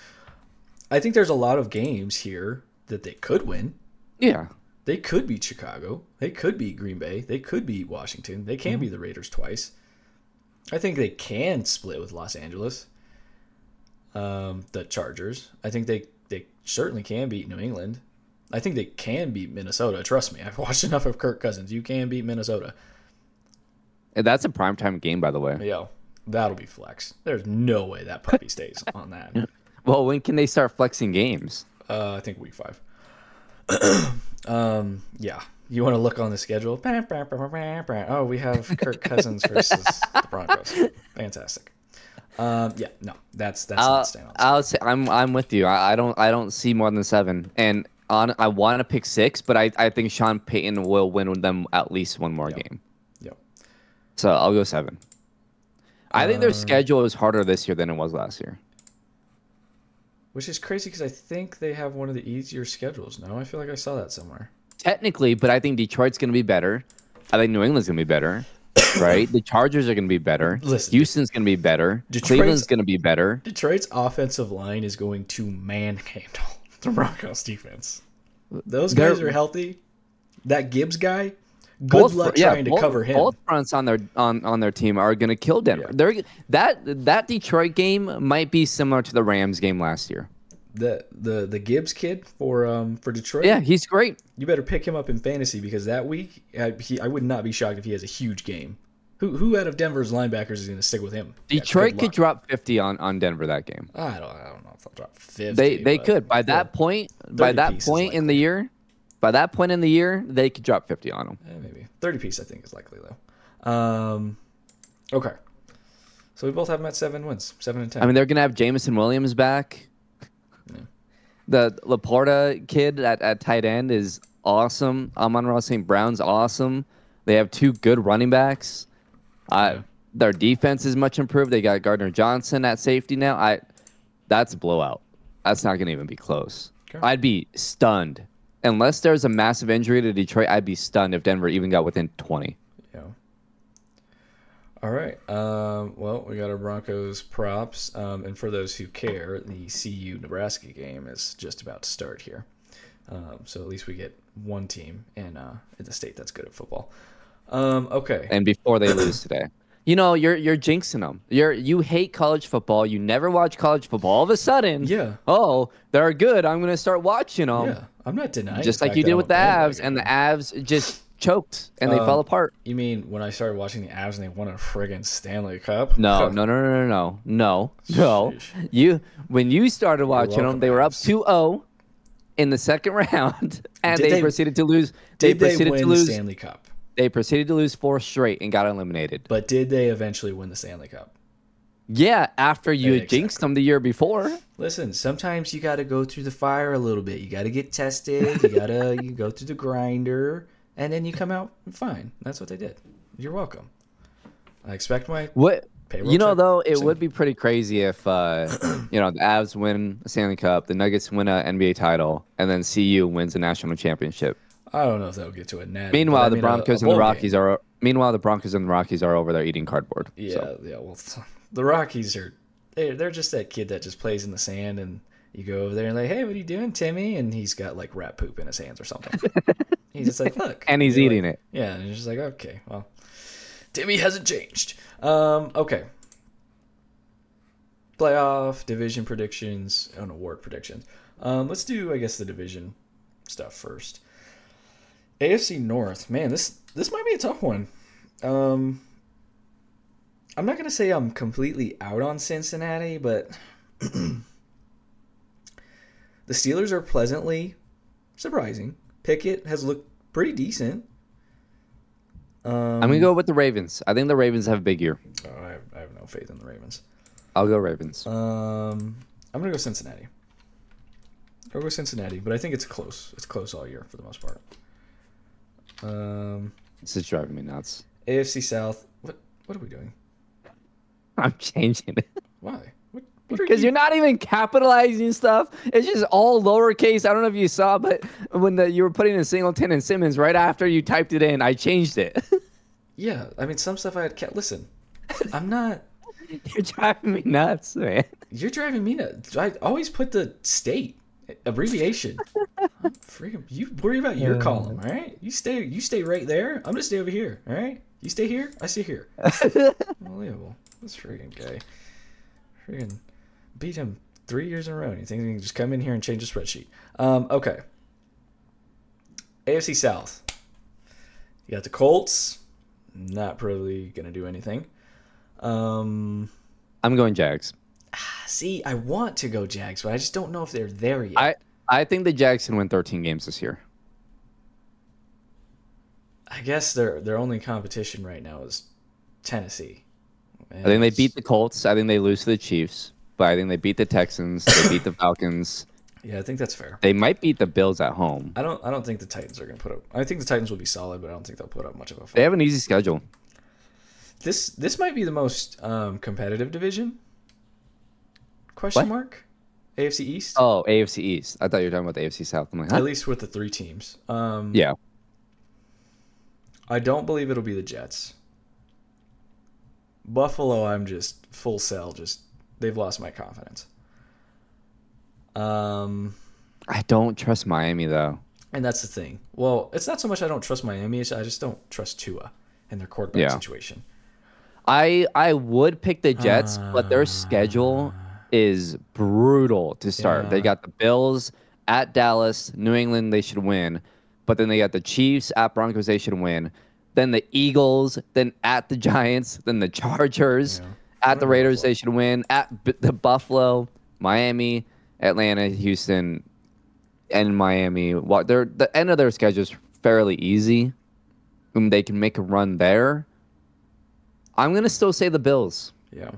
I think there's a lot of games here that they could win. yeah. They could beat Chicago. They could beat Green Bay. They could beat Washington. They can beat the Raiders twice. I think they can split with Los Angeles. Um, the Chargers. I think they they certainly can beat New England. I think they can beat Minnesota. Trust me, I've watched enough of Kirk Cousins. You can beat Minnesota. And That's a primetime game, by the way. Yo, that'll be flex. There's no way that puppy stays on that. Well, when can they start flexing games? Uh, I think week five. um, yeah. You want to look on the schedule? Oh, we have Kirk Cousins versus the Broncos. Fantastic. Um, yeah, no, that's that's I'll, not staying on. I'll say I'm I'm with you. I, I don't I don't see more than seven. And on I want to pick six, but I, I think Sean Payton will win with them at least one more Yep. game. Yep. So I'll go seven. I think their um, schedule is harder this year than it was last year. Which is crazy because I think they have one of the easier schedules. No, I feel like I saw that somewhere. Technically, but I think Detroit's going to be better. I think New England's going to be better. Right? the Chargers are going to be better. Listen, Houston's going to be better. Detroit's- Cleveland's going to be better. Detroit's offensive line is going to manhandle the Broncos defense. Those They're- guys are healthy. That Gibbs guy, good Both luck yeah, trying to both- cover him. Both fronts on their on, on their team are going to kill Denver. Yeah. They're that that Detroit game might be similar to the Rams game last year. the the the Gibbs kid for um for Detroit. Yeah, he's great. you better pick him up in fantasy because that week I, he, I would not be shocked if he has a huge game. Who who out of Denver's linebackers is going to stick with him? Detroit could drop 50 on, on Denver that game. I don't I don't know if they'll drop fifty. They they could by that point by that point in the year by that point in the year they could drop 50 on them. eh, maybe thirty piece I think is likely though. Um, okay, so we both have them at seven wins, seven and ten. I mean they're gonna have Jameson Williams back. The Laporta kid at, at tight end is awesome. Amon-Ra St. Brown's awesome. They have two good running backs. Uh, Their defense is much improved. They got Gardner Johnson at safety now. I that's a blowout. That's not gonna even be close. Okay. I'd be stunned. Unless there's a massive injury to Detroit, I'd be stunned if Denver even got within 20. Yeah. All right. Um, well, we got our Broncos props, um, and for those who care, the CU Nebraska game is just about to start here. Um, so at least we get one team in uh, in the state that's good at football. Um, okay. and before they lose today. You know, you're you're jinxing them. You're you hate college football. You never watch college football. All of a sudden, Yeah. Oh, they're good. I'm gonna start watching them. yeah, I'm not denying. Just like you did with the Avs, and the Avs just choked and they Um, fell apart. You mean when I started watching the Avs and they won a friggin' Stanley Cup? No, no, no, no, no, no, no, no. Sheesh. You when you started watching them, they were up Avs. 2-0 in the second round, and they, they- proceeded to lose. They Did they, proceeded win to the lose. Stanley Cup? They proceeded to lose four straight and got eliminated. But did they eventually win the Stanley Cup? Yeah, after you had jinxed them the year before. Listen, sometimes you got to go through the fire a little bit. You got to get tested. You got to you go through the grinder, and then you come out fine. That's what they did. You're welcome. I expect my What Payroll you know though, it soon. would be pretty crazy if uh, you know the Avs win a Stanley Cup, the Nuggets win a NBA title, and then CU wins a national championship. I don't know if that'll get to a net. Meanwhile, but I the mean, Broncos a and the Rockies game. are meanwhile the Broncos and the Rockies are over there eating cardboard. Yeah, So, yeah. Well, the Rockies are They're, they're just that kid that just plays in the sand, and you go over there and like, hey, what are you doing, Timmy? And he's got like rat poop in his hands or something. he's just like, look, and he's eating like- it. Yeah, and you're just like, okay, well, Timmy hasn't changed. Um, okay. Playoff division predictions and award predictions. Um, let's do, I guess, the division stuff first. AFC North, man, this this might be a tough one. Um, I'm not gonna say I'm completely out on Cincinnati, but the Steelers are pleasantly surprising. Pickett has looked pretty decent. Um, I'm gonna go with the Ravens. I think the Ravens have a big year. Oh, I have, I have no faith in the Ravens. I'll go Ravens. Um, I'm gonna go Cincinnati. I'll go Cincinnati, but I think it's close. It's close all year for the most part. Um, this is driving me nuts. AFC South. What what are we doing? I'm changing it. Why? Because you... are not even capitalizing stuff. It's just all lowercase. I don't know if you saw, but when the, you were putting in Singleton and Simmons right after you typed it in, I changed it. yeah, I mean some stuff I had. Ca- Listen, I'm not. You're driving me nuts, man. You're driving me nuts. I always put the state abbreviation. Freaking, you worry about your column, all right? You stay, you stay right there. I'm gonna stay over here, all right? You stay here, I stay here. Unbelievable. This freaking guy. Freaking beat him three years in a row. And you think he can just come in here and change the spreadsheet? Um, okay. AFC South. You got the Colts. Not probably gonna do anything. Um, I'm going Jags. See, I want to go Jags, but I just don't know if they're there yet. I I think the Jags can win 13 games this year. I guess their their only competition right now is Tennessee. And I think they beat the Colts. I think they lose to the Chiefs, but I think they beat the Texans. They beat the Falcons. Yeah, I think that's fair. They might beat the Bills at home. I don't. I don't think the Titans are going to put up. I think the Titans will be solid, but I don't think they'll put up much of a fight. They have an easy schedule. This this might be the most um, competitive division. Question what? mark. AFC East. Oh, AFC East. I thought you were talking about the AFC South. Like, huh? At least with the three teams. Um, yeah. I don't believe it'll be the Jets. Buffalo, I'm just full sell. Just they've lost my confidence. Um, I don't trust Miami though. And that's the thing. Well, it's not so much I don't trust Miami; I just don't trust Tua and their quarterback yeah. situation. I I would pick the Jets, uh, but their schedule is brutal to start. Yeah. They got the Bills at Dallas, New England. They should win, but then they got the Chiefs at Broncos. They should win. Then the Eagles, then at the Giants, then the Chargers, yeah. at the Raiders. They should win at B- the Buffalo, Miami, Atlanta, Houston, and Miami. What they're the end of their schedule is fairly easy. Um, they can make a run there. I'm gonna still say the Bills. Yeah.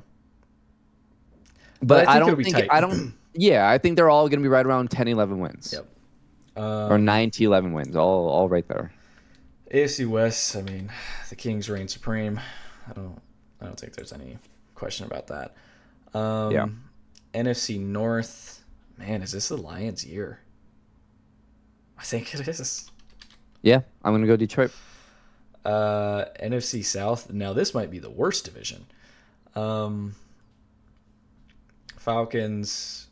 But, but I, I, don't think I don't. Yeah, I think they're all gonna be right around 10, 11 wins. Yep. Um, or 9 to 11 wins, all all right there. AFC West. I mean, the Kings reign supreme. I don't. I don't think there's any question about that. Um, yeah. NFC North. Man, is this the Lions' year? I think it is. Yeah, I'm gonna go Detroit. Uh, NFC South. Now this might be the worst division. Um, Falcons,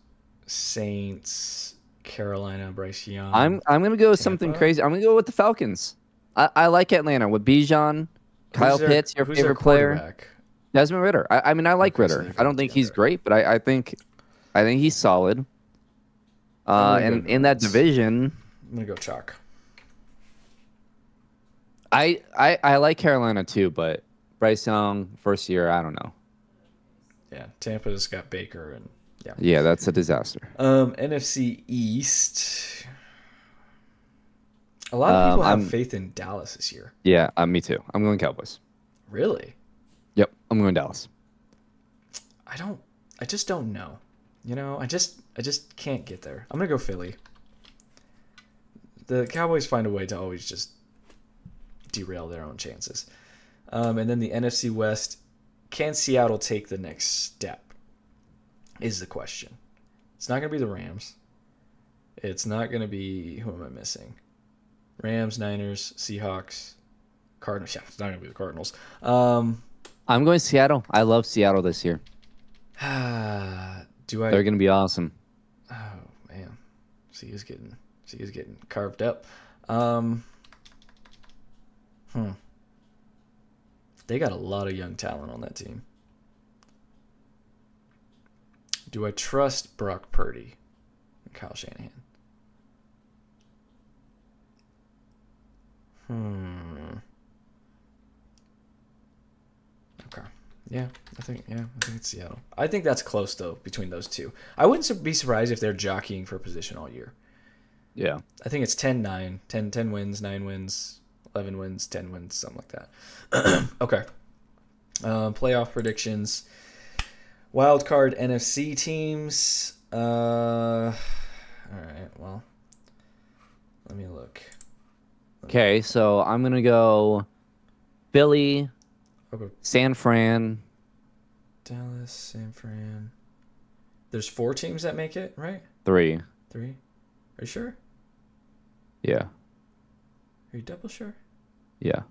Saints, Carolina, Bryce Young. I'm I'm gonna go with something crazy. I'm gonna go with the Falcons. I, I like Atlanta with Bijan, Kyle their, Pitts, your favorite player. Desmond Ridder. I, I mean, I like Ridder. I don't think he's great, but I, I think, I think he's solid. Uh, and in that division, I'm gonna go chalk. I, I I like Carolina too, but Bryce Young first year, I don't know. Yeah, Tampa's got Baker and yeah. Yeah, that's a disaster. Um, NFC East. A lot of people um, have I'm, faith in Dallas this year. Yeah, uh, me too. I'm going Cowboys. Really? Yep, I'm going Dallas. I don't. I just don't know. You know, I just I just can't get there. I'm gonna go Philly. The Cowboys find a way to always just derail their own chances. Um, and then the NFC West, can Seattle take the next step? Is the question. It's not gonna be the Rams. It's not gonna be who am I missing? Rams, Niners, Seahawks, Cardinals. Yeah, it's not gonna be the Cardinals. Um, I'm going Seattle. I love Seattle this year. do I? They're gonna be awesome. Oh man, see who's getting see who's getting carved up. Um, hmm. They got a lot of young talent on that team. Do I trust Brock Purdy and Kyle Shanahan? Hmm. Okay. Yeah, I think yeah, I think it's Seattle. I think that's close though between those two. I wouldn't be surprised if they're jockeying for position all year. Yeah. I think it's 10-9, 10, 10 wins, 9 wins, 11 wins, 10 wins, something like that. okay. Um, playoff predictions. Wild card NFC teams. Uh, all right. Well, let me look. Okay, so I'm gonna go Billy, I'll go San Fran. Dallas, San Fran. There's four teams that make it, right? Three. Three. Are you sure? Yeah. Are you double sure? Yeah.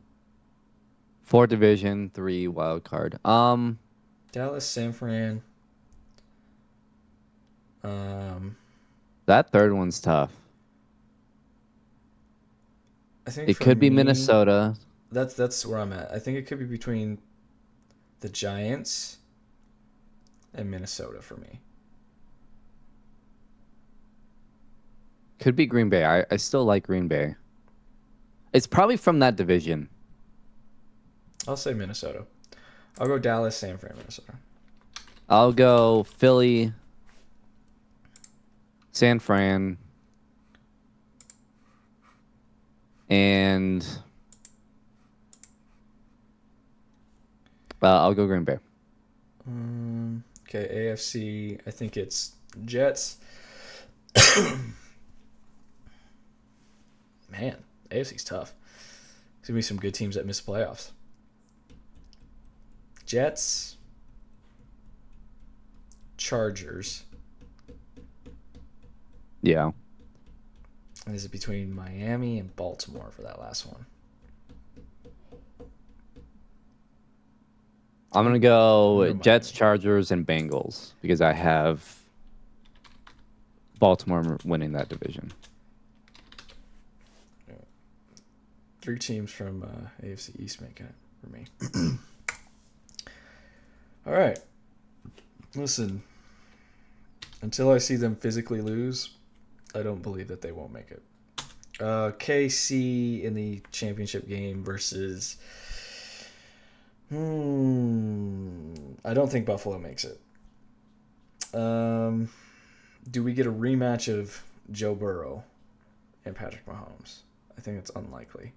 Four division, three wild card. Um, Dallas, San Fran. Um, that third one's tough. I think It could be Minnesota. That's that's where I'm at. I think it could be between the Giants and Minnesota for me. Could be Green Bay. I, I still like Green Bay. It's probably from that division. I'll say Minnesota. I'll go Dallas, San Fran, Minnesota. I'll go Philly, San Fran, and uh, I'll go Green Bay. Um, okay, AFC. I think it's Jets. Man, AFC's tough. There's gonna be some good teams that miss playoffs. Jets, Chargers. Yeah. And this is between Miami and Baltimore for that last one. I'm gonna go Who am I? Jets, Chargers, and Bengals because I have Baltimore winning that division. Three teams from uh, AFC East making it for me. All right. Listen, until I see them physically lose, I don't believe that they won't make it. Uh, KC in the championship game versus. Hmm. I don't think Buffalo makes it. Um, do we get a rematch of Joe Burrow and Patrick Mahomes? I think it's unlikely.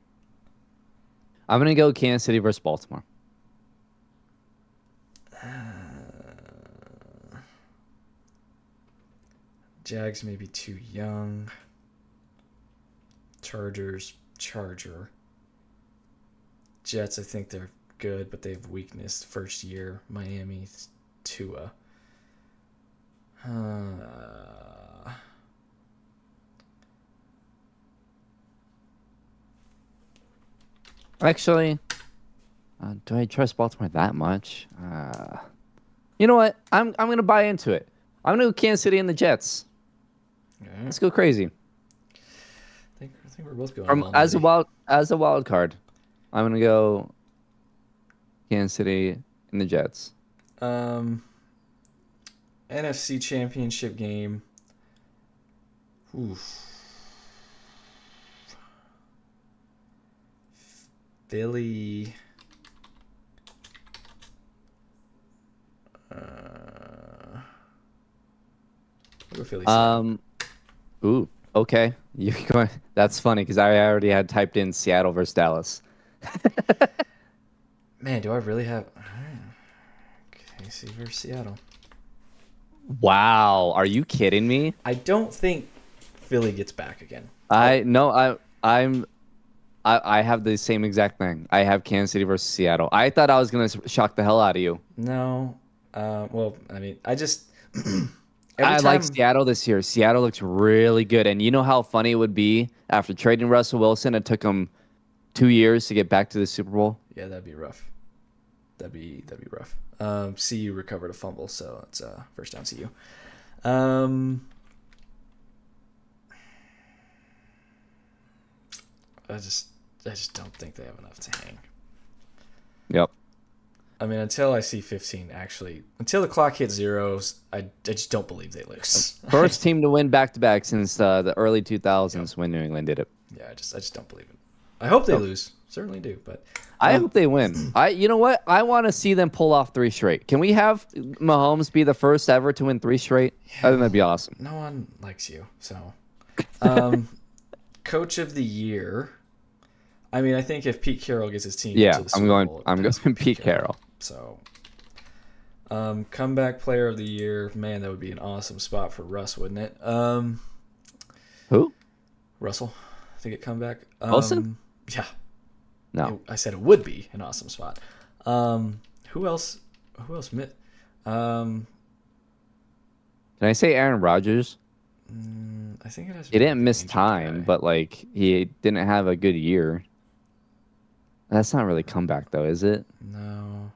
I'm gonna go Kansas City versus Baltimore. Jags may be too young. Chargers, Charger. Jets, I think they're good, but they have weakness first year. Miami, Tua. Uh, Actually, uh, do I trust Baltimore that much? Uh, you know what? I'm I'm gonna buy into it. I'm gonna go Kansas City and the Jets. yeah, Let's go crazy. I think, I think we're both going. From as a wild as a wild card, I'm gonna go Kansas City and the Jets. Um, NFC Championship game. Oof. Philly. Uh, Philly. Um, ooh, okay. You going? That's funny because I already had typed in Seattle versus Dallas. Man, do I really have? KC versus Seattle. Wow, are you kidding me? I don't think Philly gets back again. I no, I I'm I, I have the same exact thing. I have Kansas City versus Seattle. I thought I was gonna shock the hell out of you. No. Uh, well, I mean, I just. I like Seattle this year. Seattle looks really good, and you know how funny it would be after trading Russell Wilson. It took him two years to get back to the Super Bowl. Yeah, that'd be rough. That'd be that'd be rough. Um, CU recovered a fumble, so it's uh, first down CU. Um, I just I just don't think they have enough to hang. Yep. I mean, until I see 15, actually, until the clock hits zeros, I, I just don't believe they lose. First team to win back to back since uh, the early 2000s when New England did it. yeah, I just I just don't believe it. I hope they lose. Certainly do, but I um, hope they win. I, you know what? I want to see them pull off three straight. Can we have Mahomes be the first ever to win three straight? I think that'd be awesome. no one likes you. So, um, coach of the year. I mean, I think if Pete Carroll gets his team, Yeah, to the I'm going. Bowl, I'm going to be Pete Carroll. So, um, comeback player of the year. Man, that would be an awesome spot for Russ, wouldn't it? Um, Who? Russell, to get comeback. Um, Wilson? Yeah, No. it- I said it would be an awesome spot. Um, who else? Who else? Um, Can I say Aaron Rodgers? mm, I think it has. He didn't miss time, guy. but like he didn't have a good year. That's not really comeback though, is it? no,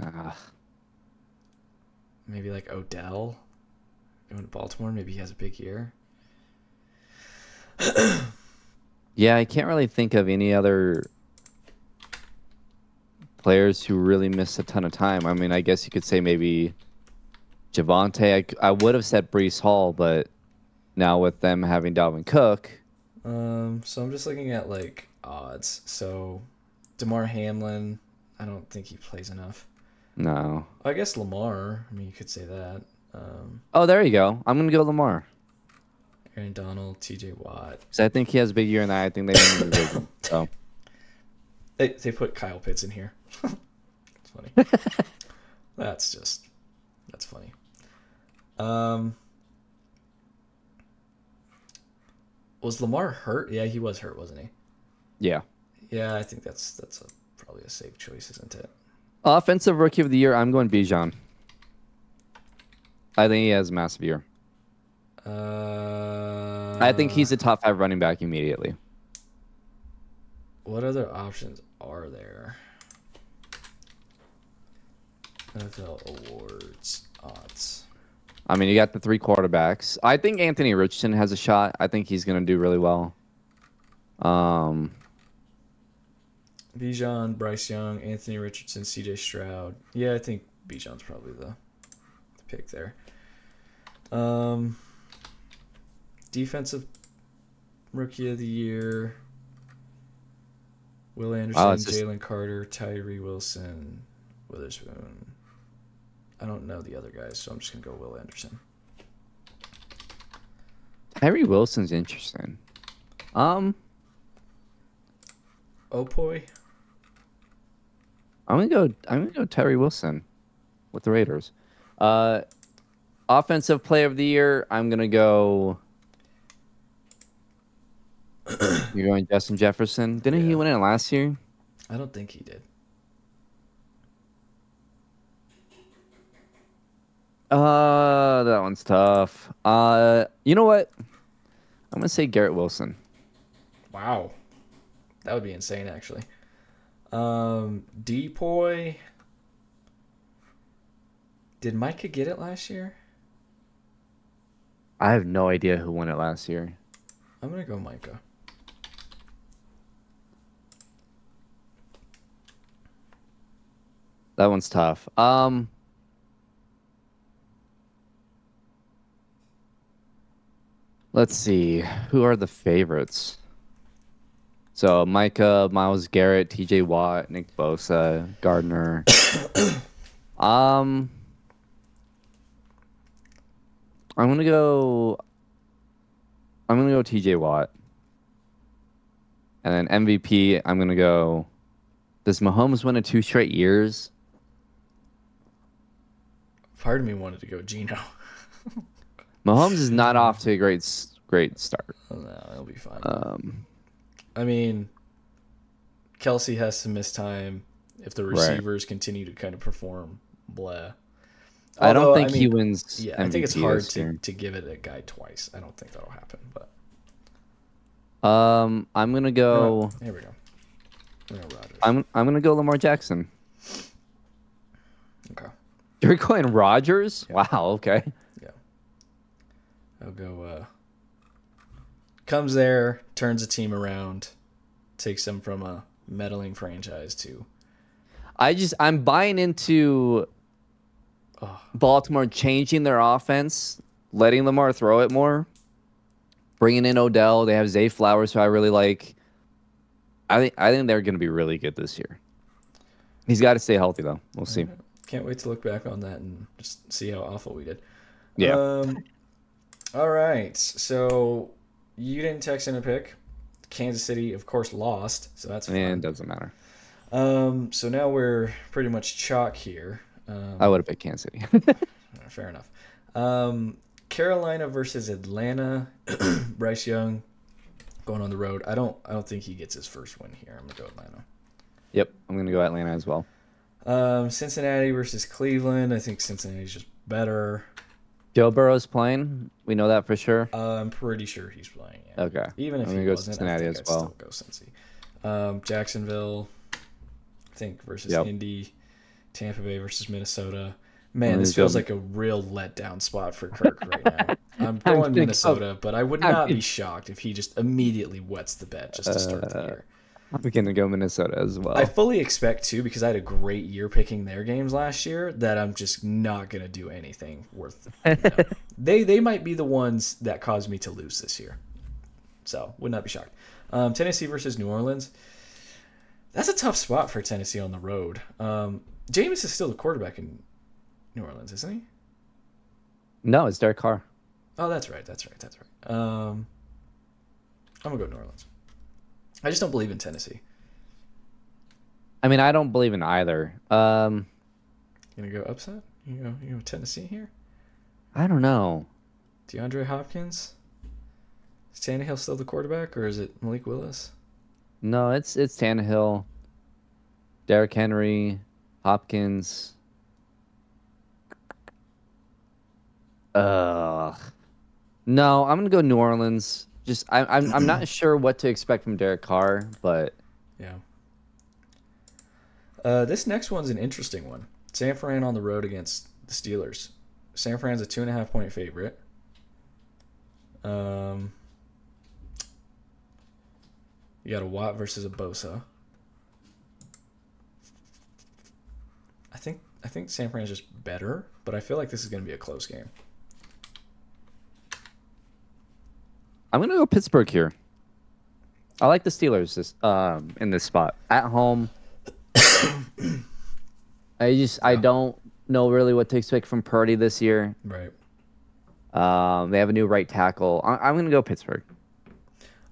Ah, maybe like Odell going to Baltimore. Maybe he has a big year. yeah, I can't really think of any other players who really missed a ton of time. I mean, I guess you could say maybe Javonte. I would have said Breece Hall, but now with them having Dalvin Cook, Um, so I'm just looking at like odds. So, Damar Hamlin, I don't think he plays enough. no. I guess Lamar. I mean, you could say that. Um, Oh, there you go. I'm gonna go Lamar Aaron Donald, T.J. Watt. So I think he has a big year, and I think they win the division. So They they put Kyle Pitts in here. it's funny. that's just that's funny. Um, was Lamar hurt? Yeah, he was hurt, wasn't he? Yeah. Yeah, I think that's that's a, probably a safe choice, isn't it? Offensive rookie of the year, I'm going Bijan. I think he has a massive year. Uh, I think he's a top five running back immediately. What other options are there? NFL awards odds. I mean, you got the three quarterbacks. I think Anthony Richardson has a shot. I think he's going to do really well. Um, Bijan, Bryce Young, Anthony Richardson, C.J. Stroud. Yeah, I think Bijan's probably the, the pick there. Um, defensive rookie of the year. Will Anderson, it's just- Jalen Carter, Tyree Wilson, Witherspoon. I don't know the other guys, so I'm just gonna go Will Anderson. Tyree Wilson's interesting. Um, Opoy. I'm gonna go. I'm gonna go Tyree Wilson with the Raiders. Uh, offensive player of the year. I'm gonna go. You're going Justin Jefferson. Didn't he win it last year? I don't think he did. Uh, that one's tough. Uh, you know what? I'm gonna say Garrett Wilson. Wow. That would be insane, actually. Um, Depoy. Did Micah get it last year? I have no idea who won it last year. I'm gonna go Micah. That one's tough. Um, let's see. Who are the favorites? So Micah, Myles Garrett, T.J. Watt, Nick Bosa, Gardner. um, I'm gonna go. I'm gonna go T.J. Watt. And then MVP, I'm gonna go. Does Mahomes win it two straight years? Part of me wanted to go Gino. Mahomes is not off to a great great start. Oh, no, it'll be fine. Um, I mean, Kelce has to miss time if the Right. receivers continue to kind of perform. Blah. I don't think he mean, wins. Yeah, I think it's hard to, to give it a guy twice. I don't think that'll happen. But Um, I'm gonna go. here we go. I'm gonna I'm I'm gonna go Lamar Jackson. okay. You're going Rodgers? Wow. Okay. Yeah. I'll go. Uh, comes there, turns a team around, takes them from a meddling franchise to I just I'm buying into Oh. Baltimore changing their offense, letting Lamar throw it more, bringing in Odell. They have Zay Flowers, who I really like. I think I think they're going to be really good this year. He's got to stay healthy though. We'll see. Can't wait to look back on that and just see how awful we did. Yeah. Um, all right. So you didn't text in a pick. Kansas City, of course, lost. So that's fine. And it doesn't matter. Um, so now we're pretty much chalk here. Um, I would have picked Kansas City. fair enough. Um, Carolina versus Atlanta. Bryce Young going on the road. I don't. I don't think he gets his first win here. I'm gonna go Atlanta. yep, I'm going to go Atlanta as well. Um, Cincinnati versus Cleveland. I think Cincinnati's just better. Joe Burrow's playing. We know that for sure. Uh, I'm pretty sure he's playing. Yeah. Okay. Even if I'm he gonna go wasn't, Cincinnati I think as I'd well. still go Cincy. Um, Jacksonville, I think versus Yep. Indy, Tampa Bay versus Minnesota. Man, this feels like a real letdown spot for Kirk right now. I'm going Minnesota, but I would not be shocked if he just immediately wets the bed just to start the Uh, year. I'm going to go Minnesota as well. I fully expect to because I had a great year picking their games last year that I'm just not gonna do anything worth. you know. they they might be the ones that caused me to lose this year, so would not be shocked. Um, Tennessee versus New Orleans. That's a tough spot for Tennessee on the road. Um, Jameis is still the quarterback in New Orleans, isn't he? no, it's Derek Carr. Oh, that's right. That's right. That's right. Um, I'm gonna go New Orleans. I just don't believe in Tennessee. I mean, I don't believe in either. Um, You gonna go upset? You go you go Tennessee here? I don't know. DeAndre Hopkins? Is Tannehill still the quarterback, or is it Malik Willis? No, it's it's Tannehill, Derrick Henry, Hopkins. Ugh. No, I'm gonna go New Orleans. Just I, I'm I'm not sure what to expect from Derek Carr, but Yeah. Uh, this next one's an interesting one. San Fran on the road against the Steelers. San Fran's a two and a half point favorite. Um, you got a Watt versus a Bosa. I think I think San Fran's just better, but I feel like this is going to be a close game. I'm gonna go Pittsburgh here. I like the Steelers this um in this spot at home. I just I don't know really what to expect from Purdy this year. Right. Um, they have a new right tackle. I, I'm gonna go Pittsburgh.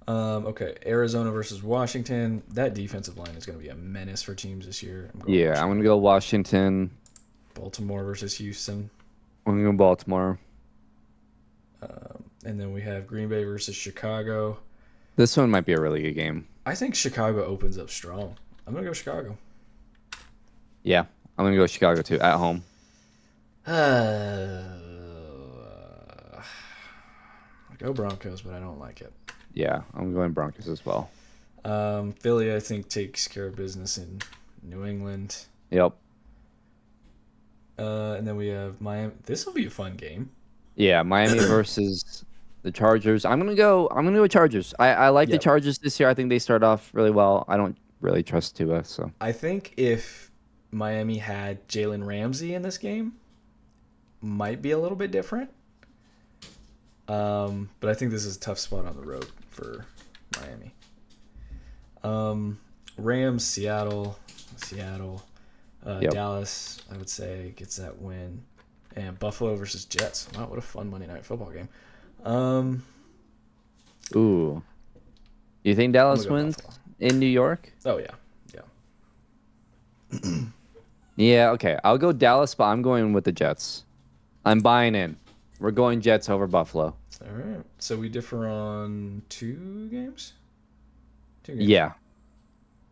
Um, okay, Arizona versus Washington. That defensive line is going to be a menace for teams this year. I'm going Yeah, Washington. I'm gonna go Washington. Baltimore versus Houston. I'm gonna go Baltimore. Um, and then we have Green Bay versus Chicago. This one might be a really good game. I think Chicago opens up strong. I'm gonna go Chicago. Yeah, I'm gonna go Chicago too at home. go Broncos, but I don't like it. Yeah, I'm going Broncos as well. Um, Philly, I think, takes care of business in New England. Yep. Uh, and then we have Miami. This will be a fun game. Yeah, Miami versus the Chargers. I'm gonna go. I'm gonna go Chargers. I, I like Yep. the Chargers this year. I think they start off really well. I don't really trust Tua, so I think if Miami had Jalen Ramsey in this game, might be a little bit different. Um, but I think this is a tough spot on the road for Miami. Um, Rams, Seattle, Seattle, uh, Yep. Dallas. I would say gets that win, and Buffalo versus Jets. Wow, what a fun Monday night football game. Um, ooh. You think Dallas go wins Buffalo. in New York? Oh yeah, yeah. Yeah. Okay. I'll go Dallas, but I'm going with the Jets. I'm buying in. We're going Jets over Buffalo. All right. So we differ on two games. Two games. Yeah.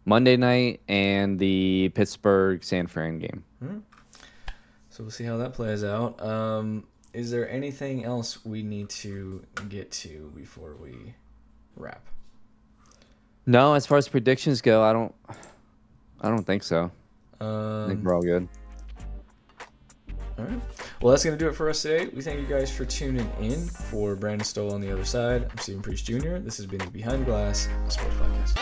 Monday night and the Pittsburgh San Fran game. So we'll see how that plays out. Um, is there anything else we need to get to before we wrap? No, as far as predictions go, I don't. I don't think so. I think Um, we're all good. all right. Well, that's going to do it for us today. We thank you guys for tuning in. For Brandon Stowell on the other side, I'm Stephen Priest Jr. This has been the Behind Glass Sports Podcast.